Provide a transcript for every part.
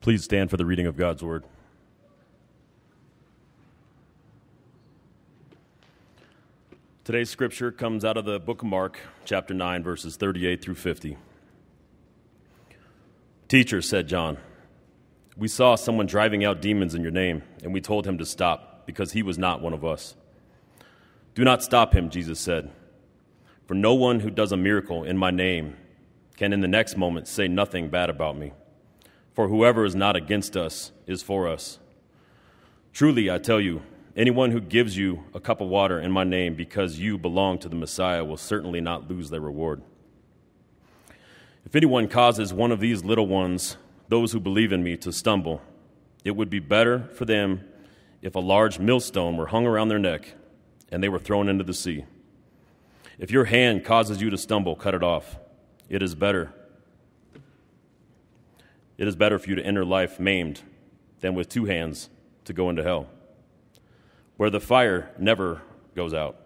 Please stand for the reading of God's word. Today's scripture comes out of the book of Mark, chapter 9, verses 38 through 50. Teacher, said John, we saw someone driving out demons in your name, and we told him to stop because he was not one of us. Do not stop him, Jesus said, for no one who does a miracle in my name can in the next moment say nothing bad about me. For whoever is not against us is for us. Truly, I tell you, anyone who gives you a cup of water in my name because you belong to the Messiah will certainly not lose their reward. If anyone causes one of these little ones, those who believe in me, to stumble, it would be better for them if a large millstone were hung around their neck and they were thrown into the sea. If your hand causes you to stumble, cut it off. It is better. It is better for you to enter life maimed than with two hands to go into hell, where the fire never goes out.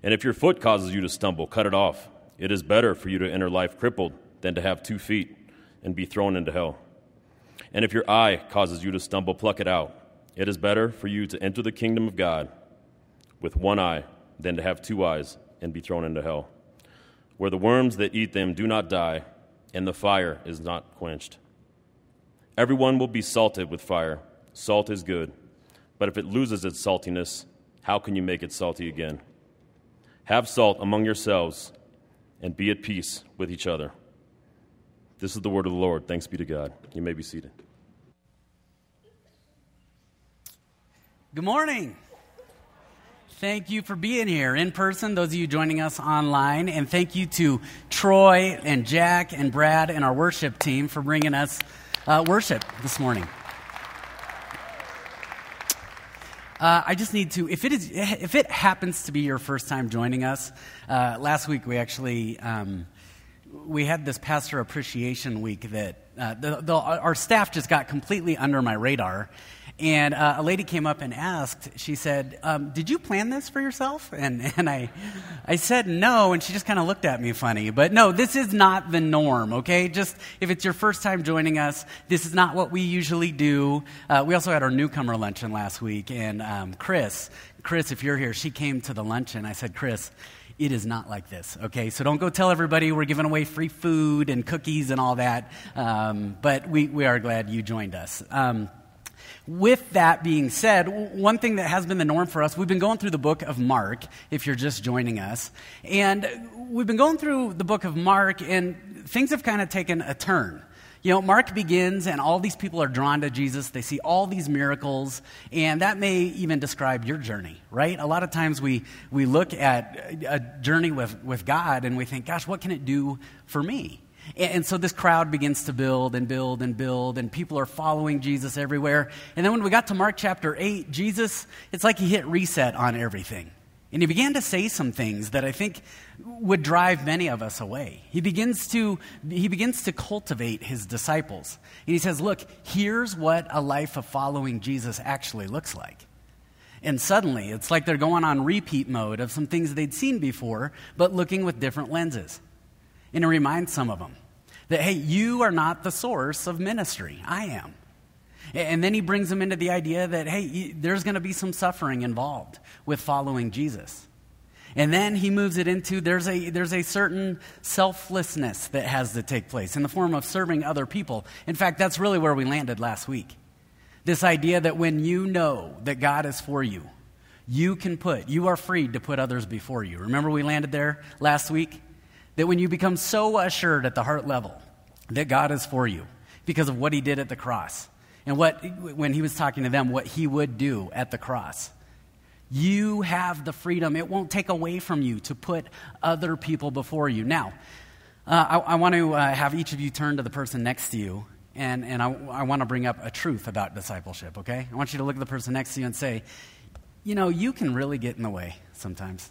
And if your foot causes you to stumble, cut it off. It is better for you to enter life crippled than to have two feet and be thrown into hell. And if your eye causes you to stumble, pluck it out. It is better for you to enter the kingdom of God with one eye than to have two eyes and be thrown into hell, where the worms that eat them do not die and the fire is not quenched. Everyone will be salted with fire. Salt is good, but if it loses its saltiness, how can you make it salty again? Have salt among yourselves and be at peace with each other. This is the word of the Lord. Thanks be to God. You may be seated. Good morning. Thank you for being here in person, those of you joining us online. And thank you to Troy and Jack and Brad and our worship team for bringing us uh, worship this morning. Uh, I just need to, if it, is, if it happens to be your first time joining us, uh, last week we actually, um, we had this pastor appreciation week that uh, the, the, our staff just got completely under my radar and uh, a lady came up and asked, she said, um, Did you plan this for yourself? And, and I, I said no, and she just kind of looked at me funny. But no, this is not the norm, okay? Just if it's your first time joining us, this is not what we usually do. Uh, we also had our newcomer luncheon last week, and um, Chris, Chris, if you're here, she came to the luncheon. I said, Chris, it is not like this, okay? So don't go tell everybody we're giving away free food and cookies and all that. Um, but we, we are glad you joined us. With that being said, one thing that has been the norm for us, we've been going through the book of Mark, if you're just joining us. And we've been going through the book of Mark, and things have kind of taken a turn. You know, Mark begins, and all these people are drawn to Jesus. They see all these miracles, and that may even describe your journey, right? A lot of times we, we look at a journey with, with God and we think, gosh, what can it do for me? And so this crowd begins to build and build and build, and people are following Jesus everywhere. And then when we got to Mark chapter 8, Jesus, it's like he hit reset on everything. And he began to say some things that I think would drive many of us away. He begins to, he begins to cultivate his disciples. And he says, Look, here's what a life of following Jesus actually looks like. And suddenly, it's like they're going on repeat mode of some things they'd seen before, but looking with different lenses. And it reminds some of them that, hey, you are not the source of ministry. I am. And then he brings them into the idea that, hey, there's going to be some suffering involved with following Jesus. And then he moves it into there's a, there's a certain selflessness that has to take place in the form of serving other people. In fact, that's really where we landed last week. This idea that when you know that God is for you, you can put, you are freed to put others before you. Remember we landed there last week? That when you become so assured at the heart level that God is for you because of what he did at the cross and what, when he was talking to them, what he would do at the cross, you have the freedom. It won't take away from you to put other people before you. Now, uh, I, I, want to uh, have each of you turn to the person next to you, and, and I, I want to bring up a truth about discipleship, okay? I want you to look at the person next to you and say, you know, you can really get in the way sometimes.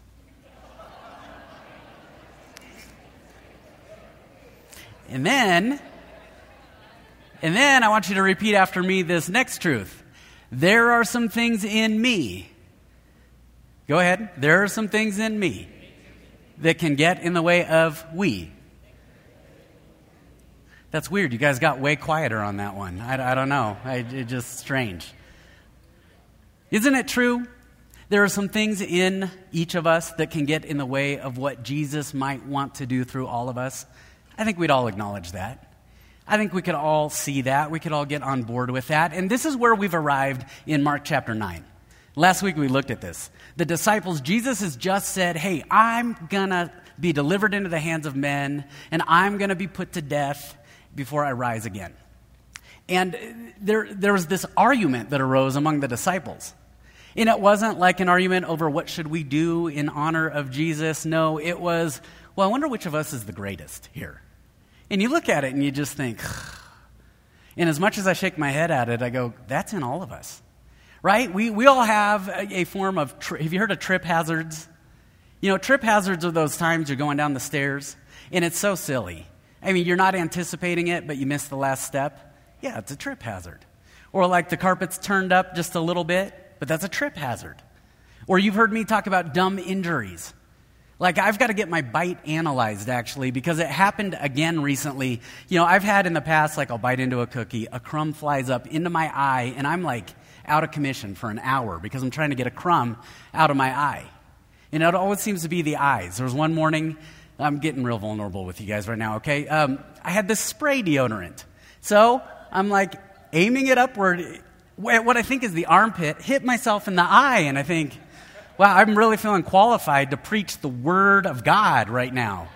And then, and then I want you to repeat after me this next truth. There are some things in me. Go ahead. There are some things in me that can get in the way of we. That's weird. You guys got way quieter on that one. I, I don't know. I, it's just strange. Isn't it true? There are some things in each of us that can get in the way of what Jesus might want to do through all of us. I think we'd all acknowledge that. I think we could all see that. We could all get on board with that. And this is where we've arrived in Mark chapter 9. Last week we looked at this. The disciples, Jesus has just said, Hey, I'm going to be delivered into the hands of men, and I'm going to be put to death before I rise again. And there, there was this argument that arose among the disciples. And it wasn't like an argument over what should we do in honor of Jesus. No, it was, well, I wonder which of us is the greatest here. And you look at it and you just think, and as much as I shake my head at it, I go, that's in all of us. Right? We, we all have a, a form of, tri- have you heard of trip hazards? You know, trip hazards are those times you're going down the stairs, and it's so silly. I mean, you're not anticipating it, but you miss the last step. Yeah, it's a trip hazard. Or like the carpet's turned up just a little bit, but that's a trip hazard. Or you've heard me talk about dumb injuries. Like, I've got to get my bite analyzed, actually, because it happened again recently. You know, I've had in the past, like, I'll bite into a cookie, a crumb flies up into my eye, and I'm like out of commission for an hour because I'm trying to get a crumb out of my eye. And it always seems to be the eyes. There was one morning, I'm getting real vulnerable with you guys right now, okay? Um, I had this spray deodorant. So I'm like aiming it upward. At what I think is the armpit hit myself in the eye, and I think, wow, I'm really feeling qualified to preach the word of God right now.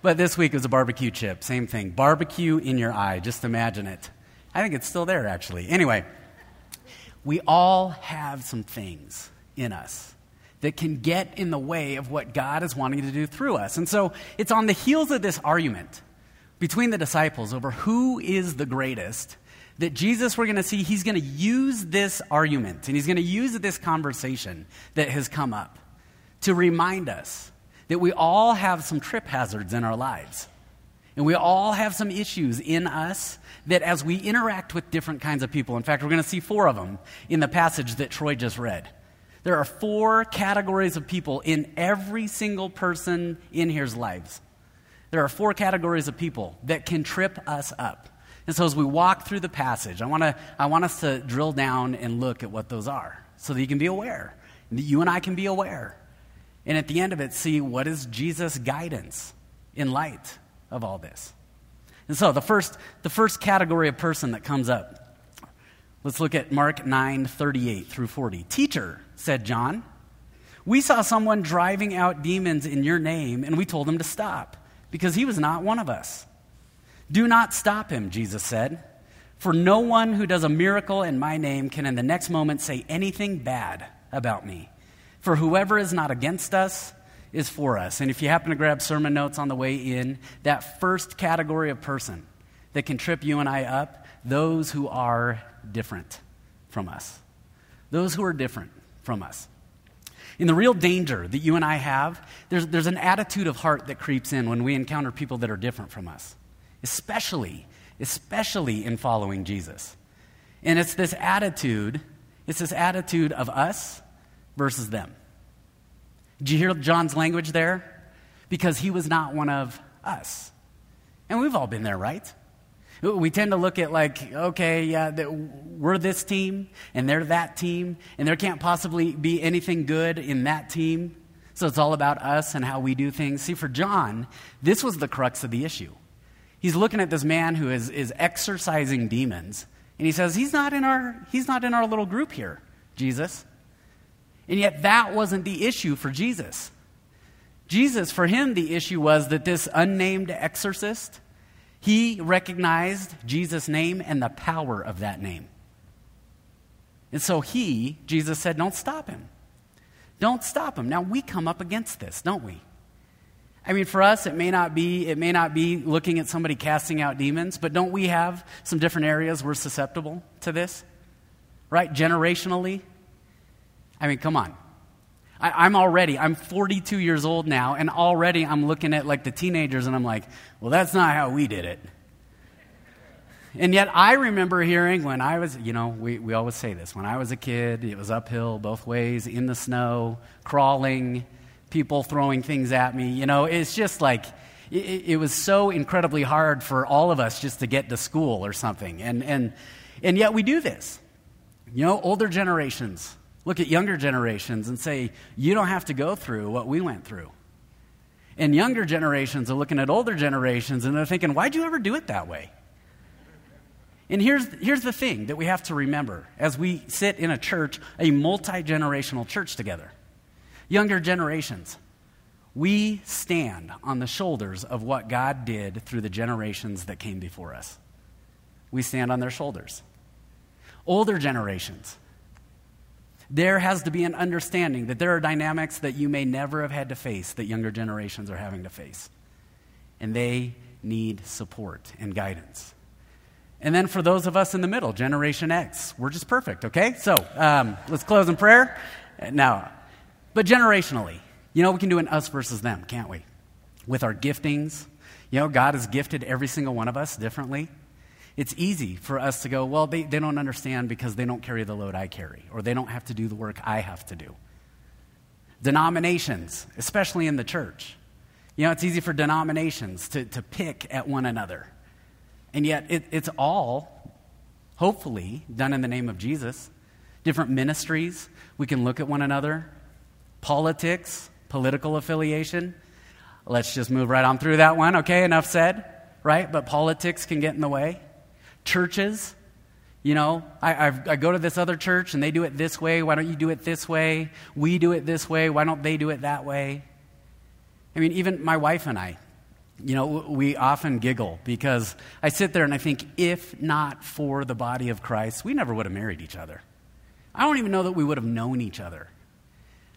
But this week was a barbecue chip. Same thing. Barbecue in your eye. Just imagine it. I think it's still there, actually. Anyway, we all have some things in us that can get in the way of what God is wanting to do through us. And so it's on the heels of this argument between the disciples over who is the greatest that Jesus, we're going to see, he's going to use this argument and he's going to use this conversation that has come up to remind us that we all have some trip hazards in our lives. And we all have some issues in us that as we interact with different kinds of people, in fact, we're going to see four of them in the passage that Troy just read. There are four categories of people in every single person in here's lives. There are four categories of people that can trip us up. And so as we walk through the passage, I, wanna, I want us to drill down and look at what those are so that you can be aware, that you and I can be aware. And at the end of it, see what is Jesus' guidance in light of all this. And so the first, the first category of person that comes up Let's look at Mark 9 38 through 40. Teacher, said John, we saw someone driving out demons in your name, and we told him to stop because he was not one of us. Do not stop him, Jesus said, for no one who does a miracle in my name can in the next moment say anything bad about me. For whoever is not against us is for us. And if you happen to grab sermon notes on the way in, that first category of person that can trip you and I up, those who are different from us. Those who are different from us. In the real danger that you and I have, there's, there's an attitude of heart that creeps in when we encounter people that are different from us, especially, especially in following Jesus. And it's this attitude, it's this attitude of us versus them. Did you hear John's language there? Because he was not one of us. And we've all been there, right? We tend to look at like, okay, yeah, we're this team and they're that team, and there can't possibly be anything good in that team. So it's all about us and how we do things. See, for John, this was the crux of the issue. He's looking at this man who is, is exorcising demons, and he says, he's not, in our, he's not in our little group here, Jesus. And yet, that wasn't the issue for Jesus. Jesus, for him, the issue was that this unnamed exorcist he recognized Jesus' name and the power of that name. And so he, Jesus said, don't stop him. Don't stop him. Now we come up against this, don't we? I mean, for us, it may not be it may not be looking at somebody casting out demons, but don't we have some different areas we're susceptible to this? Right? Generationally. I mean, come on. I, am already, I'm 42 years old now, and already I'm looking at like the teenagers and I'm like, well, that's not how we did it. And yet I remember hearing when I was, you know, we, we always say this. When I was a kid, it was uphill both ways, in the snow, crawling, people throwing things at me. You know, it's just like, it, it, was so incredibly hard for all of us just to get to school or something. And, and, and yet we do this. You know, older generations look at younger generations and say, you don't have to go through what we went through. And younger generations are looking at older generations and they're thinking, why'd you ever do it that way? And here's, here's the thing that we have to remember as we sit in a church, a multi generational church together. Younger generations, we stand on the shoulders of what God did through the generations that came before us. We stand on their shoulders. Older generations, there has to be an understanding that there are dynamics that you may never have had to face that younger generations are having to face. And they need support and guidance. And then for those of us in the middle, Generation X, we're just perfect, okay? So um, let's close in prayer. Now, but generationally, you know, we can do an us versus them, can't we? With our giftings. You know, God has gifted every single one of us differently. It's easy for us to go, well, they, they don't understand because they don't carry the load I carry, or they don't have to do the work I have to do. Denominations, especially in the church. You know, it's easy for denominations to, to pick at one another and yet, it, it's all, hopefully, done in the name of Jesus. Different ministries, we can look at one another. Politics, political affiliation. Let's just move right on through that one, okay? Enough said, right? But politics can get in the way. Churches, you know, I, I've, i go to this other church and they do it this way. Why don't you do it this way? We do it this way. Why don't they do it that way? I mean, even my wife and I, you know, we often giggle because I sit there and I think, if not for the body of Christ, we never would have married each other. I don't even know that we would have known each other.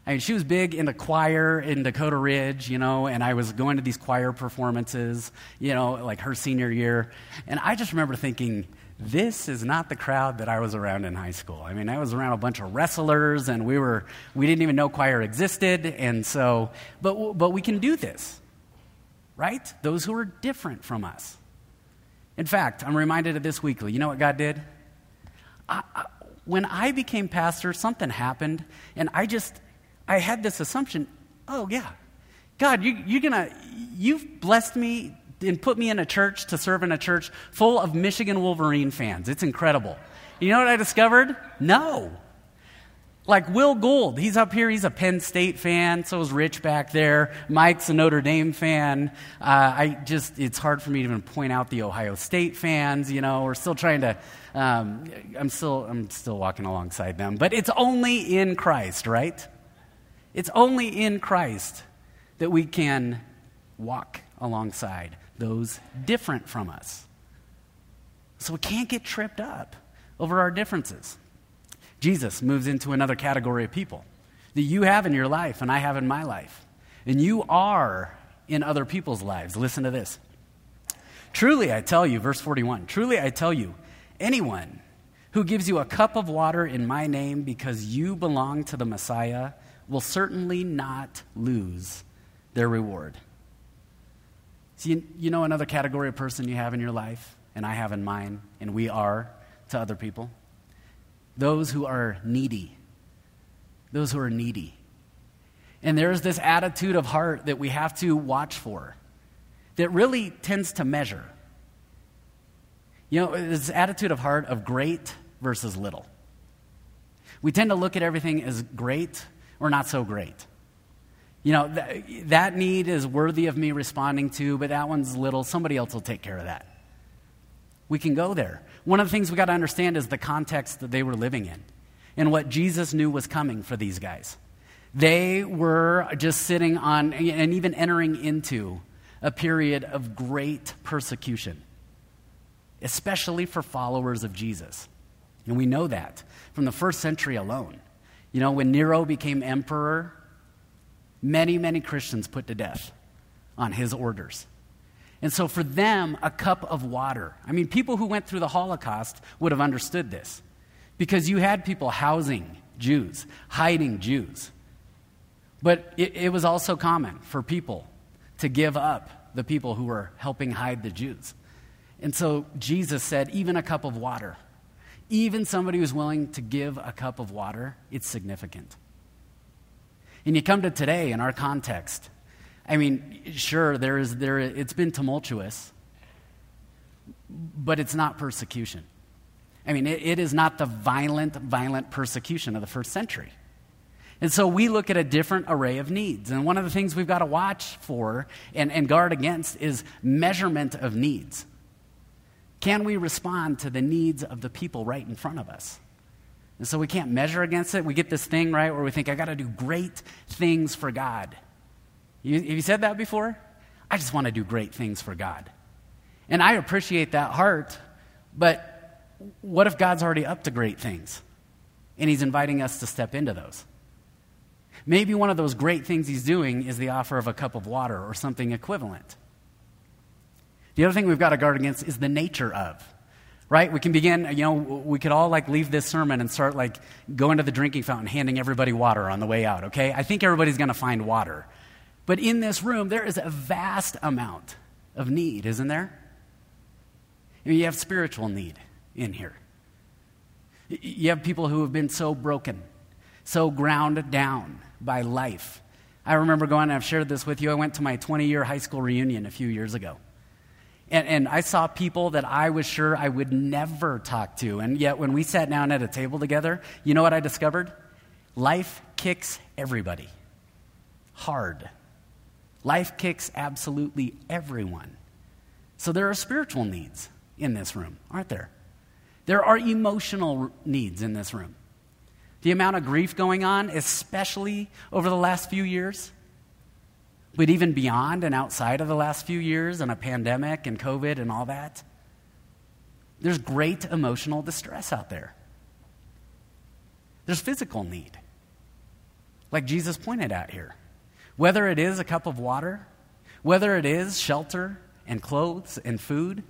I mean, she was big in the choir in Dakota Ridge, you know, and I was going to these choir performances, you know, like her senior year. And I just remember thinking, this is not the crowd that I was around in high school. I mean, I was around a bunch of wrestlers, and we were, we didn't even know choir existed. And so, but, but we can do this right? Those who are different from us. In fact, I'm reminded of this weekly. You know what God did? I, I, when I became pastor, something happened, and I just, I had this assumption oh, yeah, God, you, you're gonna, you've blessed me and put me in a church to serve in a church full of Michigan Wolverine fans. It's incredible. You know what I discovered? No. Like Will Gould, he's up here, he's a Penn State fan, so is Rich back there. Mike's a Notre Dame fan. Uh, I just, it's hard for me to even point out the Ohio State fans, you know, we're still trying to, um, I'm, still, I'm still walking alongside them. But it's only in Christ, right? It's only in Christ that we can walk alongside those different from us. So we can't get tripped up over our differences. Jesus moves into another category of people that you have in your life and I have in my life. And you are in other people's lives. Listen to this. Truly, I tell you, verse 41, truly, I tell you, anyone who gives you a cup of water in my name because you belong to the Messiah will certainly not lose their reward. See, you, know another category of person you have in your life, and I have in mine, and we are to other people? those who are needy. Those who are needy. And there's this attitude of heart that we have to watch for that really tends to measure. You know, this attitude of heart of great versus little. We tend to look at everything as great or not so great. You know, th- that need is worthy of me responding to, but that one's little. Somebody else will take care of that. We can go there. One of the things we got to understand is the context that they were living in and what Jesus knew was coming for these guys. They were just sitting on and even entering into a period of great persecution, especially for followers of Jesus. And we know that from the first century alone. You know, when Nero became emperor, many, many Christians put to death on his orders. And so for them, a cup of water. I mean, people who went through the Holocaust would have understood this because you had people housing Jews, hiding Jews. But it, it, was also common for people to give up the people who were helping hide the Jews. And so Jesus said, even a cup of water, even somebody who's willing to give a cup of water, it's significant. And you come to today in our context, I mean, sure, there is, there, it's been tumultuous, but it's not persecution. I mean, it, it is not the violent, violent persecution of the first century. And so we look at a different array of needs. And one of the things we've got to watch for and, and guard against is measurement of needs. Can we respond to the needs of the people right in front of us? And so we can't measure against it. We get this thing, right, where we think, I got to do great things for God. You, have you said that before? I just want to do great things for God. And I appreciate that heart, but what if God's already up to great things? And He's inviting us to step into those. Maybe one of those great things He's doing is the offer of a cup of water or something equivalent. The other thing we've got to guard against is the nature of right? We can begin, you know, we could all like leave this sermon and start like going to the drinking fountain, handing everybody water on the way out, okay? I think everybody's going to find water. But in this room, there is a vast amount of need, isn't there? I mean, you have spiritual need in here. You have people who have been so broken, so ground down by life. I remember going, I've shared this with you. I went to my 20 year high school reunion a few years ago. And, and I saw people that I was sure I would never talk to. And yet, when we sat down at a table together, you know what I discovered? Life kicks everybody hard. Life kicks absolutely everyone. So there are spiritual needs in this room, aren't there? There are emotional needs in this room. The amount of grief going on, especially over the last few years, but even beyond and outside of the last few years and a pandemic and COVID and all that, there's great emotional distress out there. There's physical need, like Jesus pointed out here. Whether it is a cup of water, whether it is shelter and clothes and food,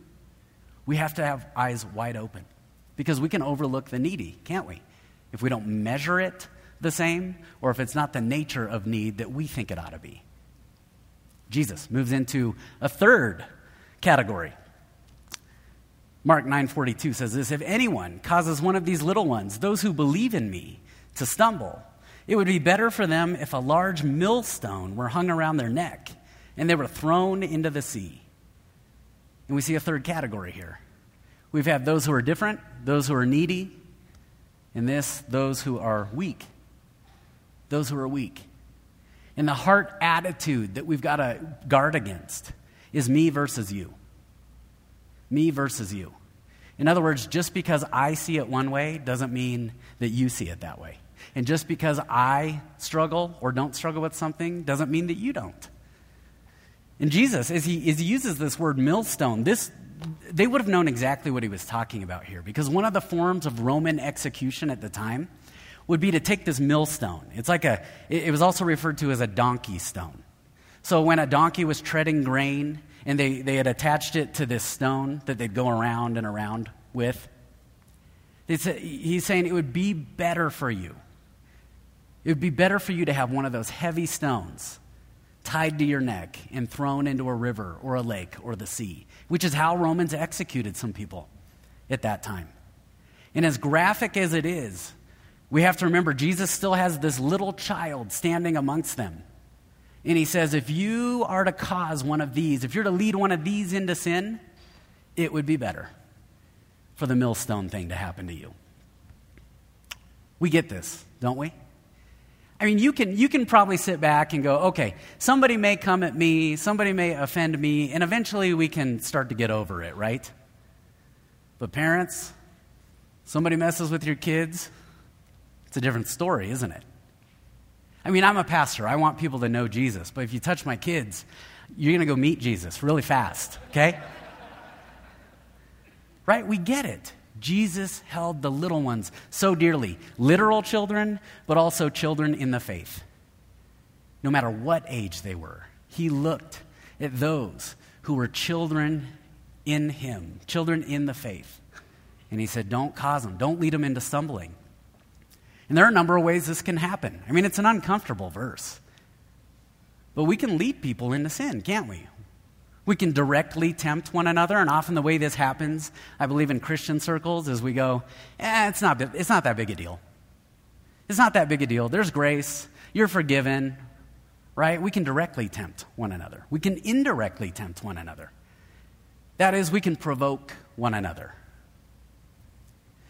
we have to have eyes wide open because we can overlook the needy, can't we? If we don't measure it the same, or if it's not the nature of need that we think it ought to be. Jesus moves into a third category. Mark 9:42 says this, if anyone causes one of these little ones, those who believe in me, to stumble, it would be better for them if a large millstone were hung around their neck and they were thrown into the sea. And we see a third category here. We've had those who are different, those who are needy, and this, those who are weak. Those who are weak. And the heart attitude that we've got to guard against is me versus you. Me versus you. In other words, just because I see it one way doesn't mean that you see it that way. And just because I struggle or don't struggle with something doesn't mean that you don't. And Jesus, as he, as he uses this word millstone, this, they would have known exactly what he was talking about here because one of the forms of Roman execution at the time would be to take this millstone. It's like a, it was also referred to as a donkey stone. So when a donkey was treading grain and they, they had attached it to this stone that they'd go around and around with, he's saying it would be better for you. It would be better for you to have one of those heavy stones tied to your neck and thrown into a river or a lake or the sea, which is how Romans executed some people at that time. And as graphic as it is, we have to remember Jesus still has this little child standing amongst them. And he says, if you are to cause one of these, if you're to lead one of these into sin, it would be better for the millstone thing to happen to you. We get this, don't we? I mean, you can, you can probably sit back and go, okay, somebody may come at me, somebody may offend me, and eventually we can start to get over it, right? But parents, somebody messes with your kids, it's a different story, isn't it? I mean, I'm a pastor. I want people to know Jesus. But if you touch my kids, you're going to go meet Jesus really fast, okay? right? We get it. Jesus held the little ones so dearly literal children, but also children in the faith. No matter what age they were, he looked at those who were children in him, children in the faith. And he said, Don't cause them, don't lead them into stumbling. And there are a number of ways this can happen. I mean, it's an uncomfortable verse. But we can lead people into sin, can't we? We can directly tempt one another, and often the way this happens, I believe, in Christian circles, is we go, eh, it's not, it's not that big a deal. It's not that big a deal. There's grace. You're forgiven, right? We can directly tempt one another, we can indirectly tempt one another. That is, we can provoke one another.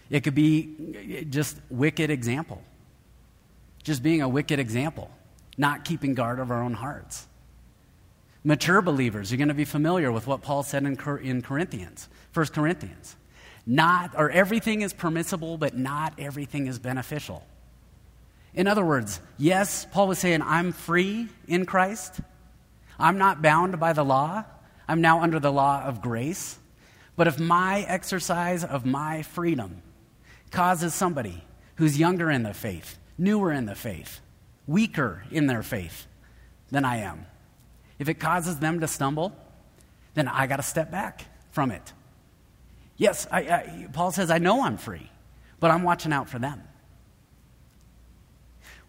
It could be just wicked example, just being a wicked example, not keeping guard of our own hearts. Mature believers, you're going to be familiar with what Paul said in, in Corinthians, 1 Corinthians. Not, or everything is permissible, but not everything is beneficial. In other words, yes, Paul was saying, I'm free in Christ. I'm not bound by the law. I'm now under the law of grace. But if my exercise of my freedom causes somebody who's younger in the faith, newer in the faith, weaker in their faith than I am, if it causes them to stumble, then I got to step back from it. Yes, I, I, Paul says, I know I'm free, but I'm watching out for them.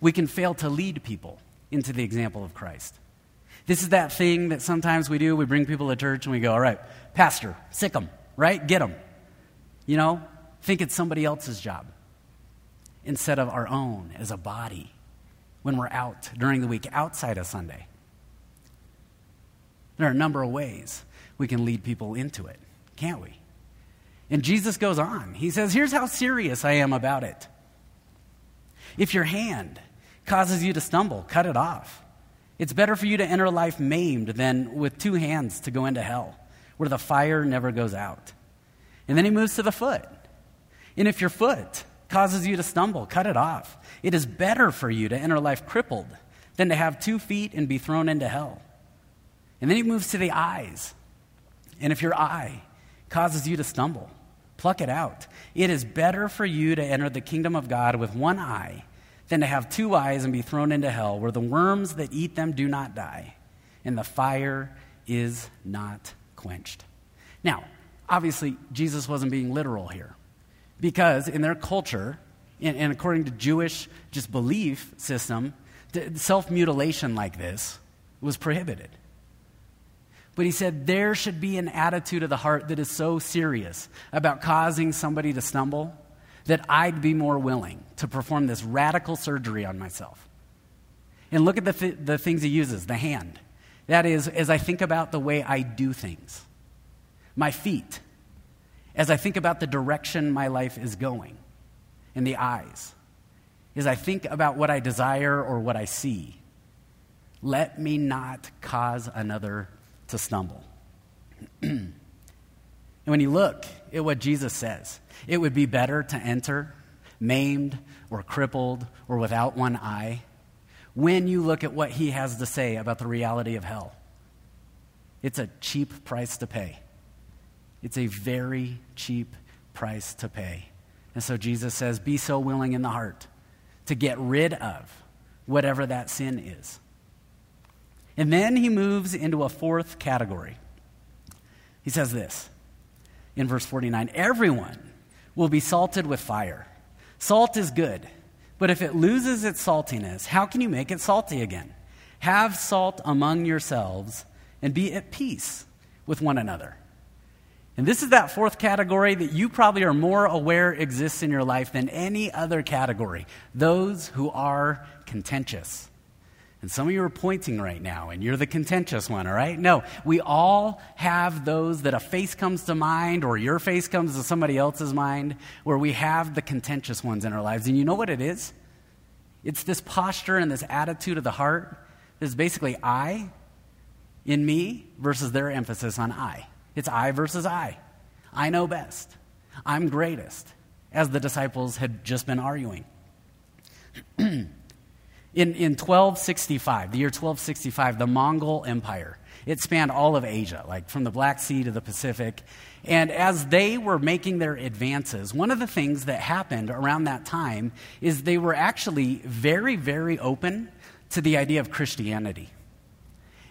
We can fail to lead people into the example of Christ. This is that thing that sometimes we do. We bring people to church and we go, all right, pastor, sick them, right? Get them. You know, think it's somebody else's job instead of our own as a body when we're out during the week outside of Sunday. There are a number of ways we can lead people into it, can't we? And Jesus goes on. He says, Here's how serious I am about it. If your hand causes you to stumble, cut it off. It's better for you to enter life maimed than with two hands to go into hell, where the fire never goes out. And then he moves to the foot. And if your foot causes you to stumble, cut it off. It is better for you to enter life crippled than to have two feet and be thrown into hell. And then he moves to the eyes. And if your eye causes you to stumble, pluck it out. It is better for you to enter the kingdom of God with one eye than to have two eyes and be thrown into hell, where the worms that eat them do not die, and the fire is not quenched. Now, obviously, Jesus wasn't being literal here, because in their culture, and, and according to Jewish just belief system, self mutilation like this was prohibited. But he said there should be an attitude of the heart that is so serious about causing somebody to stumble that I'd be more willing to perform this radical surgery on myself. And look at the, th- the things he uses the hand. That is, as I think about the way I do things, my feet, as I think about the direction my life is going, and the eyes, as I think about what I desire or what I see. Let me not cause another to stumble. and when you look at what Jesus says, it would be better to enter maimed or crippled or without one eye when you look at what he has to say about the reality of hell. It's a cheap price to pay. It's a very cheap price to pay. And so Jesus says, Be so willing in the heart to get rid of whatever that sin is. And then he moves into a fourth category. He says this in verse 49 Everyone will be salted with fire. Salt is good, but if it loses its saltiness, how can you make it salty again? Have salt among yourselves and be at peace with one another. And this is that fourth category that you probably are more aware exists in your life than any other category those who are contentious. And some of you are pointing right now, and you're the contentious one, all right? No, we all have those that a face comes to mind, or your face comes to somebody else's mind, where we have the contentious ones in our lives. And you know what it is? It's this posture and this attitude of the heart that is basically I in me versus their emphasis on I. It's I versus I. I know best. I'm greatest, as the disciples had just been arguing. In, in 1265, the year 1265, the Mongol Empire, it spanned all of Asia, like from the Black Sea to the Pacific. And as they were making their advances, one of the things that happened around that time is they were actually very, very open to the idea of Christianity.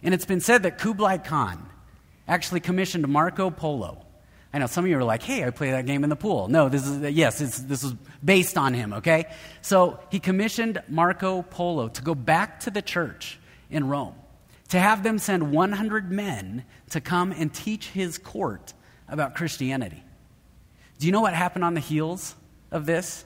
And it's been said that Kublai Khan actually commissioned Marco Polo I know some of you are like, hey, I play that game in the pool. No, this is, yes, this is based on him, okay? So he commissioned Marco Polo to go back to the church in Rome, to have them send 100 men to come and teach his court about Christianity. Do you know what happened on the heels of this?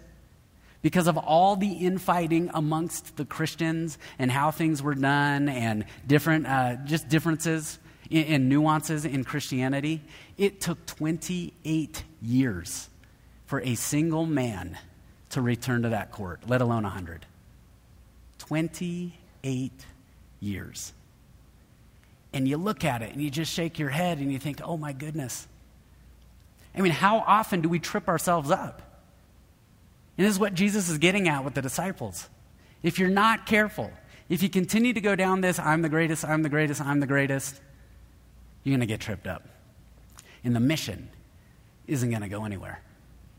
because of all the infighting amongst the Christians and how things were done and different, uh, just differences in nuances in Christianity, it took 28 years for a single man to return to that court, let alone 100. 28 years. And you look at it and you just shake your head and you think, oh my goodness. I mean, how often do we trip ourselves up? And this is what Jesus is getting at with the disciples. If you're not careful, if you continue to go down this, I'm the greatest, I'm the greatest, I'm the greatest, you're going to get tripped up. And the mission isn't going to go anywhere.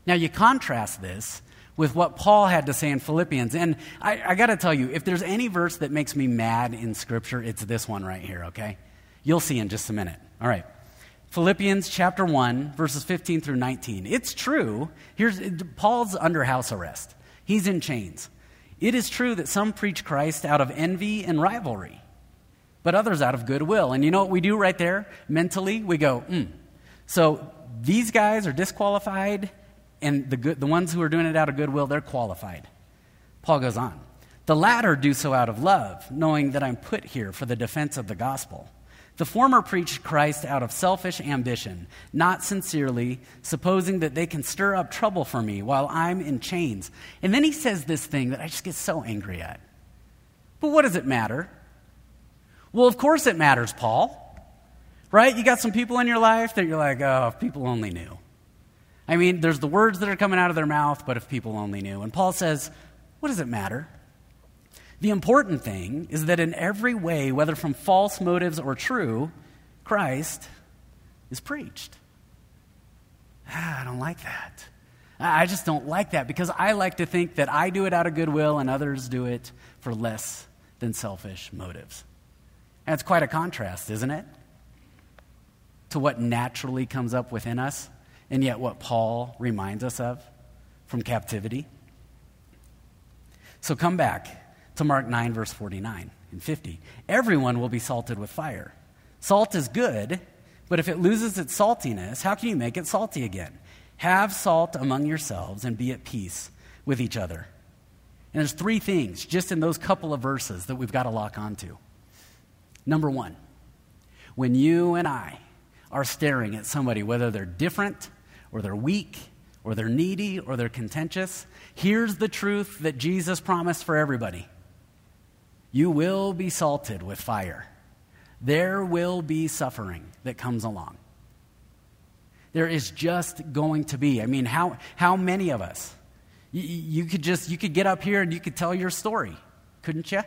Now, you contrast this with what Paul had to say in Philippians. And I, I got to tell you, if there's any verse that makes me mad in Scripture, it's this one right here, okay? You'll see in just a minute. All right. Philippians chapter 1, verses 15 through 19. It's true. Here's Paul's under house arrest. He's in chains. It is true that some preach Christ out of envy and rivalry, but others out of goodwill. And you know what we do right there? Mentally, we go, hmm. So these guys are disqualified, and the, good, the ones who are doing it out of goodwill, they're qualified. Paul goes on. The latter do so out of love, knowing that I'm put here for the defense of the gospel. The former preach Christ out of selfish ambition, not sincerely, supposing that they can stir up trouble for me while I'm in chains. And then he says this thing that I just get so angry at. But what does it matter? Well, of course it matters, Paul. Right? You got some people in your life that you're like, oh, if people only knew. I mean, there's the words that are coming out of their mouth, but if people only knew. And Paul says, what does it matter? The important thing is that in every way, whether from false motives or true, Christ is preached. Ah, I don't like that. I just don't like that because I like to think that I do it out of goodwill and others do it for less than selfish motives. And it's quite a contrast, isn't it? To what naturally comes up within us, and yet what Paul reminds us of from captivity. So come back to Mark 9, verse 49 and 50. Everyone will be salted with fire. Salt is good, but if it loses its saltiness, how can you make it salty again? Have salt among yourselves and be at peace with each other. And there's three things just in those couple of verses that we've got to lock onto. Number one, when you and I are staring at somebody, whether they're different or they're weak or they're needy or they're contentious, here's the truth that Jesus promised for everybody you will be salted with fire. There will be suffering that comes along. There is just going to be. I mean, how, how many of us? You, you could just, you could get up here and you could tell your story, couldn't you?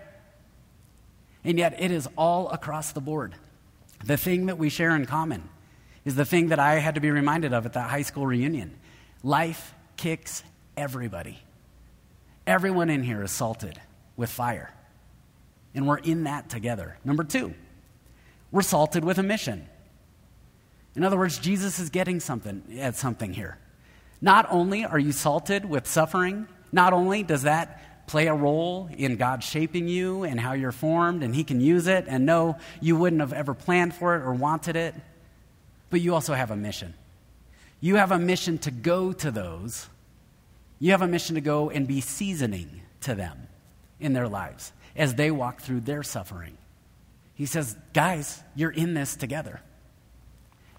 And yet it is all across the board. The thing that we share in common is the thing that I had to be reminded of at that high school reunion. Life kicks everybody. Everyone in here is salted with fire and we're in that together. Number two, we're salted with a mission. In other words, Jesus is getting something at something here. Not only are you salted with suffering, not only does that play a role in God shaping you and how you're formed, and He can use it, and no, you wouldn't have ever planned for it or wanted it, but you also have a mission. You have a mission to go to those. You have a mission to go and be seasoning to them in their lives as they walk through their suffering. He says, guys, you're in this together.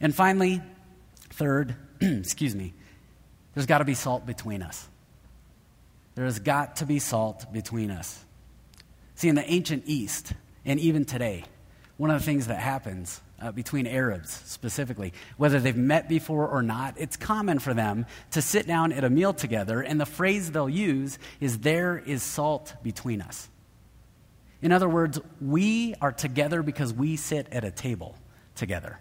And finally, third, excuse me, there's got to be salt between us. There has got to be salt between us. See, in the ancient East, and even today, one of the things that happens uh, between Arabs specifically, whether they've met before or not, it's common for them to sit down at a meal together, and the phrase they'll use is, There is salt between us. In other words, we are together because we sit at a table together.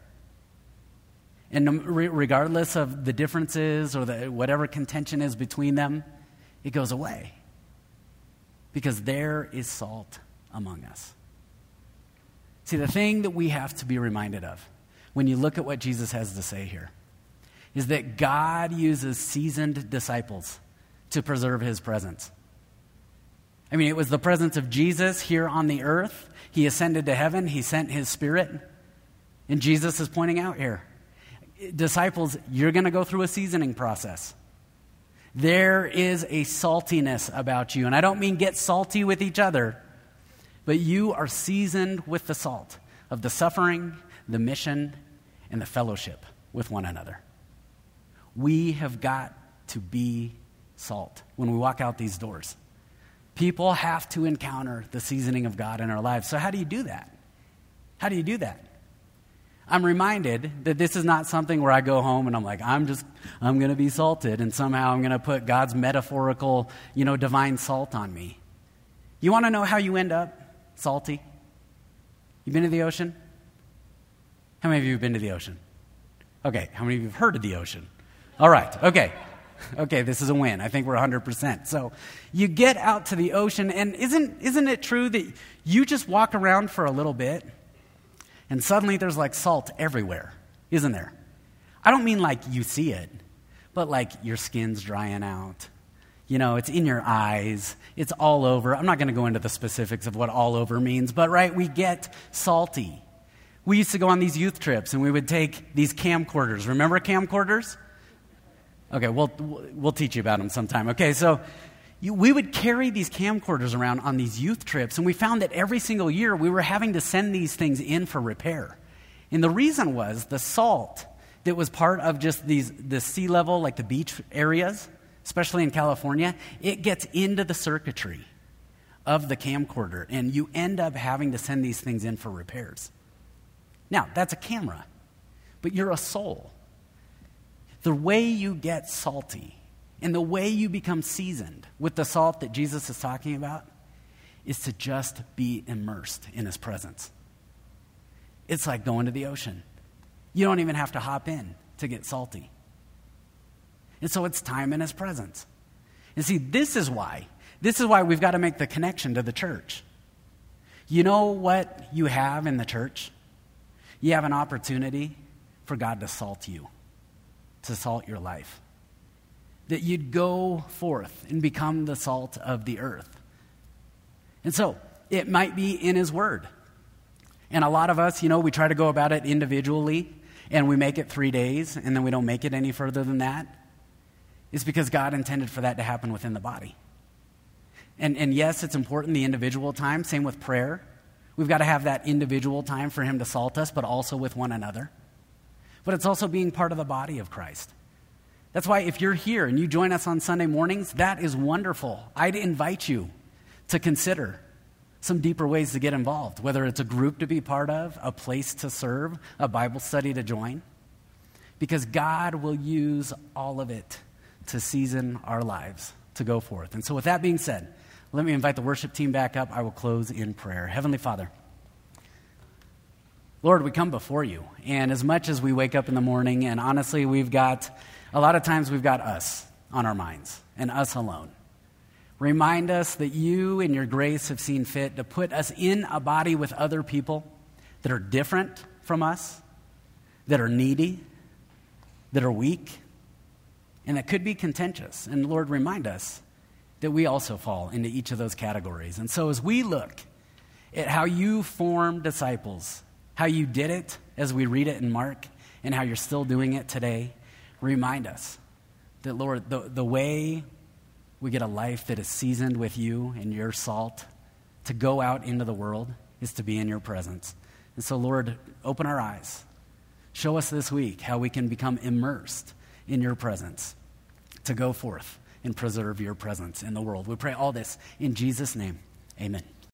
And regardless of the differences or the, whatever contention is between them, it goes away. Because there is salt among us. See, the thing that we have to be reminded of when you look at what Jesus has to say here is that God uses seasoned disciples to preserve his presence. I mean, it was the presence of Jesus here on the earth. He ascended to heaven, He sent His Spirit. And Jesus is pointing out here disciples, you're going to go through a seasoning process. There is a saltiness about you. And I don't mean get salty with each other, but you are seasoned with the salt of the suffering, the mission, and the fellowship with one another. We have got to be salt when we walk out these doors. People have to encounter the seasoning of God in our lives. So, how do you do that? How do you do that? I'm reminded that this is not something where I go home and I'm like, I'm just, I'm going to be salted and somehow I'm going to put God's metaphorical, you know, divine salt on me. You want to know how you end up salty? You been to the ocean? How many of you have been to the ocean? Okay, how many of you have heard of the ocean? All right, okay. Okay, this is a win. I think we're 100%. So you get out to the ocean, and isn't, isn't it true that you just walk around for a little bit and suddenly there's like salt everywhere, isn't there? I don't mean like you see it, but like your skin's drying out. You know, it's in your eyes, it's all over. I'm not going to go into the specifics of what all over means, but right, we get salty. We used to go on these youth trips and we would take these camcorders. Remember camcorders? Okay, we'll, we'll teach you about them sometime. Okay, so we would carry these camcorders around on these youth trips, and we found that every single year we were having to send these things in for repair. And the reason was the salt that was part of just these the sea level, like the beach areas, especially in California, it gets into the circuitry of the camcorder, and you end up having to send these things in for repairs. Now, that's a camera, but you're a soul. The way you get salty and the way you become seasoned with the salt that Jesus is talking about is to just be immersed in his presence. It's like going to the ocean. You don't even have to hop in to get salty. And so it's time in his presence. And see, this is why. This is why we've got to make the connection to the church. You know what you have in the church? You have an opportunity for God to salt you, to salt your life that you'd go forth and become the salt of the earth. And so, it might be in His Word. And a lot of us, you know, we try to go about it individually and we make it three days and then we don't make it any further than that. It's because God intended for that to happen within the body. And, and yes, it's important the individual time. Same with prayer. We've got to have that individual time for Him to salt us, but also with one another. But it's also being part of the body of Christ. That's why if you're here and you join us on Sunday mornings, that is wonderful. I'd invite you to consider some deeper ways to get involved, whether it's a group to be part of, a place to serve, a Bible study to join. Because God will use all of it to season our lives to go forth. And so, with that being said, let me invite the worship team back up. I will close in prayer. Heavenly Father, Lord, we come before you. And as much as we wake up in the morning, and honestly, we've got a lot of times we've got us on our minds and us alone. Remind us that you, in your grace, have seen fit to put us in a body with other people that are different from us, that are needy, that are weak, and that could be contentious. And Lord, remind us that we also fall into each of those categories. And so as we look at how you form disciples, how you did it as we read it in Mark, and how you're still doing it today, remind us that, Lord, the, the way we get a life that is seasoned with you and your salt to go out into the world is to be in your presence. And so, Lord, open our eyes. Show us this week how we can become immersed in your presence to go forth and preserve your presence in the world. We pray all this in Jesus' name. Amen.